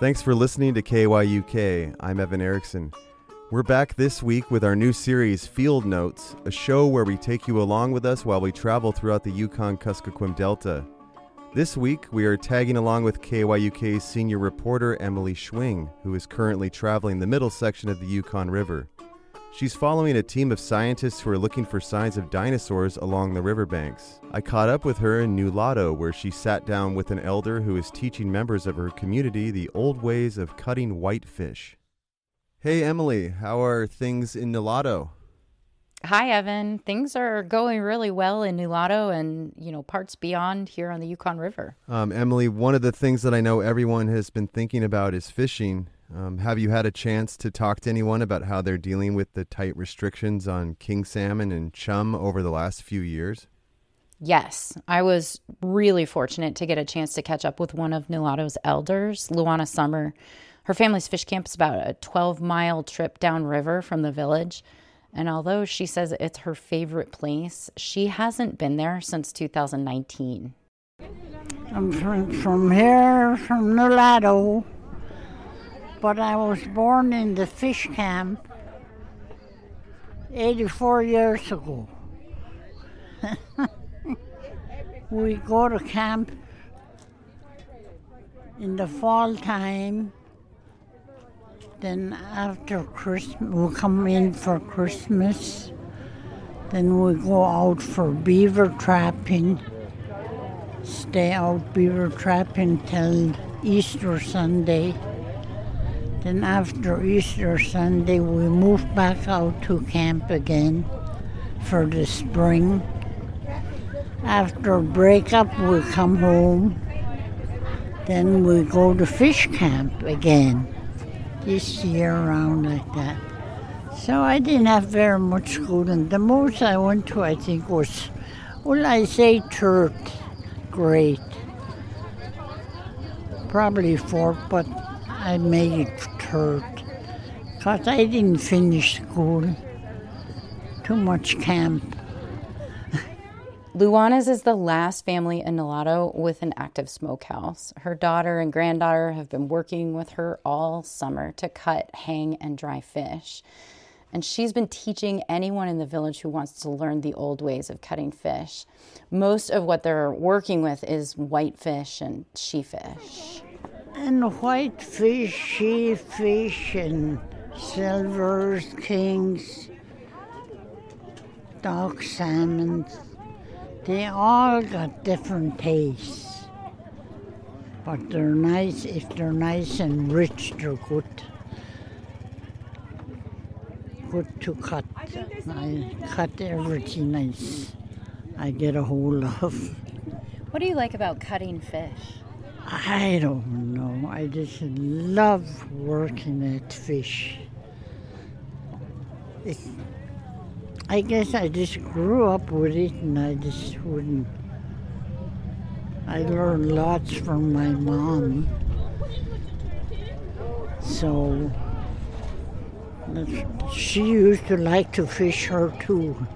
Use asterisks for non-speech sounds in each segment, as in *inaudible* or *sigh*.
Thanks for listening to KYUK. I'm Evan Erickson. We're back this week with our new series, Field Notes, a show where we take you along with us while we travel throughout the Yukon Kuskokwim Delta. This week, we are tagging along with KYUK's senior reporter Emily Schwing, who is currently traveling the middle section of the Yukon River. She's following a team of scientists who are looking for signs of dinosaurs along the riverbanks. I caught up with her in Nulato, where she sat down with an elder who is teaching members of her community the old ways of cutting whitefish. Hey, Emily, how are things in Nulato? Hi, Evan. Things are going really well in Nulato and, you know, parts beyond here on the Yukon River. Um, Emily, one of the things that I know everyone has been thinking about is fishing. Um, have you had a chance to talk to anyone about how they're dealing with the tight restrictions on king salmon and chum over the last few years? Yes, I was really fortunate to get a chance to catch up with one of Nulato's elders, Luana Summer. Her family's fish camp is about a 12 mile trip downriver from the village. And although she says it's her favorite place, she hasn't been there since 2019. I'm from, from here, from Nulato, but I was born in the fish camp 84 years ago. *laughs* we go to camp in the fall time then after Christmas, we come in for Christmas. Then we go out for beaver trapping. Stay out beaver trapping till Easter Sunday. Then after Easter Sunday, we move back out to camp again for the spring. After breakup, we come home. Then we go to fish camp again this year around like that. So I didn't have very much schooling. The most I went to, I think, was, well, I say third grade. Probably fourth, but I made it third. Because I didn't finish school. Too much camp. Luana's is the last family in Nulato with an active smokehouse. Her daughter and granddaughter have been working with her all summer to cut, hang, and dry fish. And she's been teaching anyone in the village who wants to learn the old ways of cutting fish. Most of what they're working with is whitefish and sheefish. And white whitefish, sheefish, and silvers, kings, dog salmon, they all got different tastes. But they're nice, if they're nice and rich, they're good. Good to cut. I cut everything nice I get a hold of. What do you like about cutting fish? I don't know. I just love working at fish. It's I guess I just grew up with it and I just wouldn't. I learned lots from my mom. So she used to like to fish her too.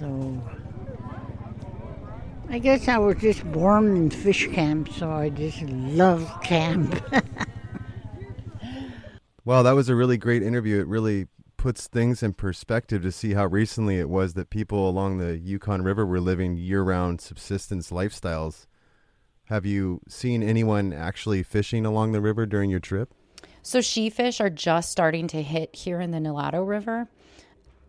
So I guess I was just born in fish camp, so I just love camp. *laughs* well, that was a really great interview. It really puts things in perspective to see how recently it was that people along the Yukon River were living year round subsistence lifestyles. Have you seen anyone actually fishing along the river during your trip? So, sheefish are just starting to hit here in the Nulato River.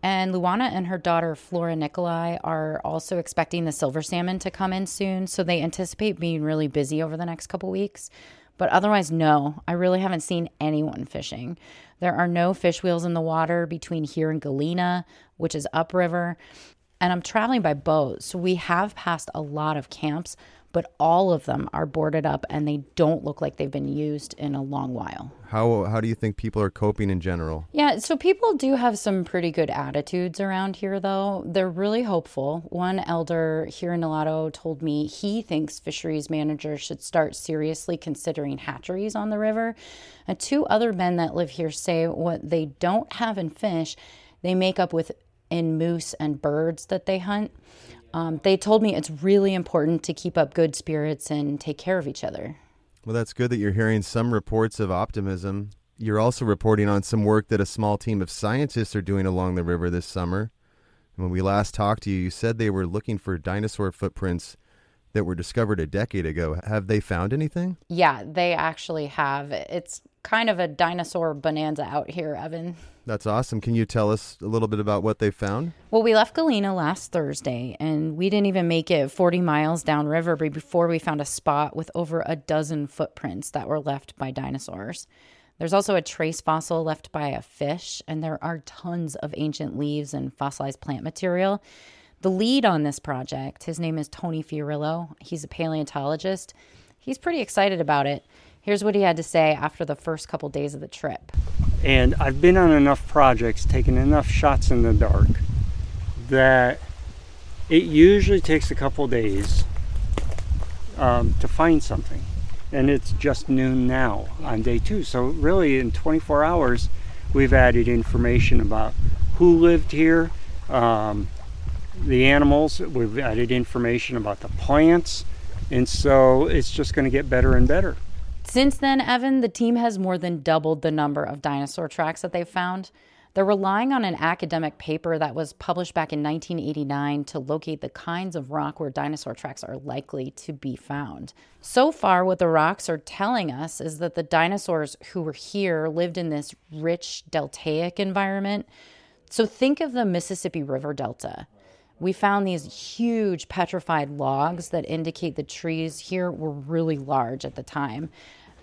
And Luana and her daughter Flora Nikolai are also expecting the silver salmon to come in soon. So they anticipate being really busy over the next couple weeks. But otherwise, no, I really haven't seen anyone fishing. There are no fish wheels in the water between here and Galena, which is upriver. And I'm traveling by boat. So we have passed a lot of camps, but all of them are boarded up and they don't look like they've been used in a long while. How how do you think people are coping in general? Yeah, so people do have some pretty good attitudes around here though. They're really hopeful. One elder here in Nulato told me he thinks fisheries managers should start seriously considering hatcheries on the river. And two other men that live here say what they don't have in fish, they make up with in moose and birds that they hunt. Um, they told me it's really important to keep up good spirits and take care of each other. Well, that's good that you're hearing some reports of optimism. You're also reporting on some work that a small team of scientists are doing along the river this summer. When we last talked to you, you said they were looking for dinosaur footprints that were discovered a decade ago. Have they found anything? Yeah, they actually have. It's kind of a dinosaur bonanza out here, Evan. That's awesome. Can you tell us a little bit about what they found? Well, we left Galena last Thursday and we didn't even make it 40 miles downriver before we found a spot with over a dozen footprints that were left by dinosaurs. There's also a trace fossil left by a fish, and there are tons of ancient leaves and fossilized plant material. The lead on this project, his name is Tony Fiorillo. He's a paleontologist. He's pretty excited about it. Here's what he had to say after the first couple days of the trip. And I've been on enough projects, taken enough shots in the dark, that it usually takes a couple days um, to find something. And it's just noon now on day two. So, really, in 24 hours, we've added information about who lived here, um, the animals, we've added information about the plants. And so it's just going to get better and better. Since then, Evan, the team has more than doubled the number of dinosaur tracks that they've found. They're relying on an academic paper that was published back in 1989 to locate the kinds of rock where dinosaur tracks are likely to be found. So far, what the rocks are telling us is that the dinosaurs who were here lived in this rich deltaic environment. So think of the Mississippi River Delta. We found these huge petrified logs that indicate the trees here were really large at the time.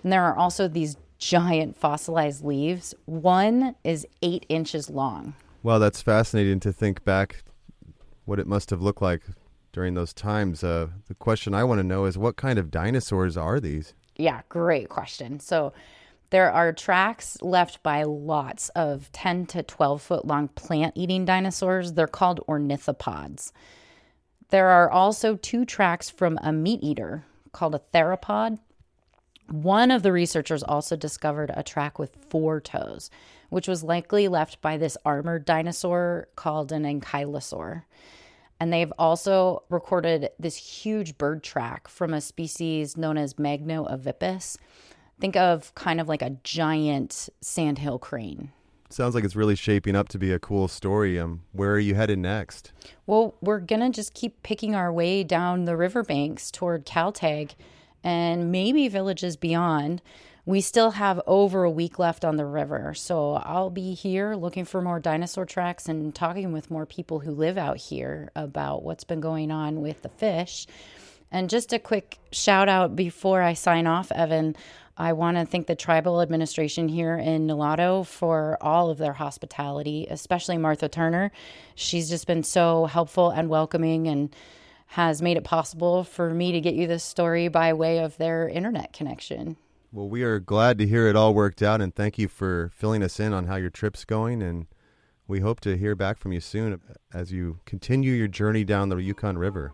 And there are also these giant fossilized leaves. One is eight inches long. Well, that's fascinating to think back what it must have looked like during those times. Uh, the question I want to know is what kind of dinosaurs are these? Yeah, great question. So, there are tracks left by lots of 10 to 12 foot long plant eating dinosaurs. They're called ornithopods. There are also two tracks from a meat eater called a theropod. One of the researchers also discovered a track with four toes, which was likely left by this armored dinosaur called an ankylosaur. And they've also recorded this huge bird track from a species known as Magnoavipes. Think of kind of like a giant sandhill crane. Sounds like it's really shaping up to be a cool story. Um, where are you headed next? Well, we're gonna just keep picking our way down the riverbanks toward Kaltag and maybe villages beyond. We still have over a week left on the river, so I'll be here looking for more dinosaur tracks and talking with more people who live out here about what's been going on with the fish. And just a quick shout out before I sign off, Evan. I want to thank the tribal administration here in Nulato for all of their hospitality, especially Martha Turner. She's just been so helpful and welcoming and has made it possible for me to get you this story by way of their internet connection. Well, we are glad to hear it all worked out and thank you for filling us in on how your trip's going and we hope to hear back from you soon as you continue your journey down the Yukon River.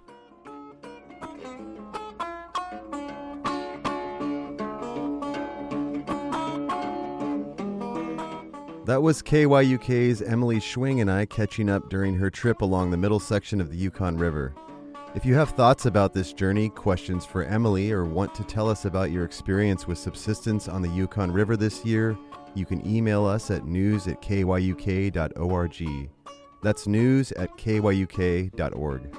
That was KYUK's Emily Schwing and I catching up during her trip along the middle section of the Yukon River. If you have thoughts about this journey, questions for Emily, or want to tell us about your experience with subsistence on the Yukon River this year, you can email us at news at kyuk.org. That's news at kyuk.org.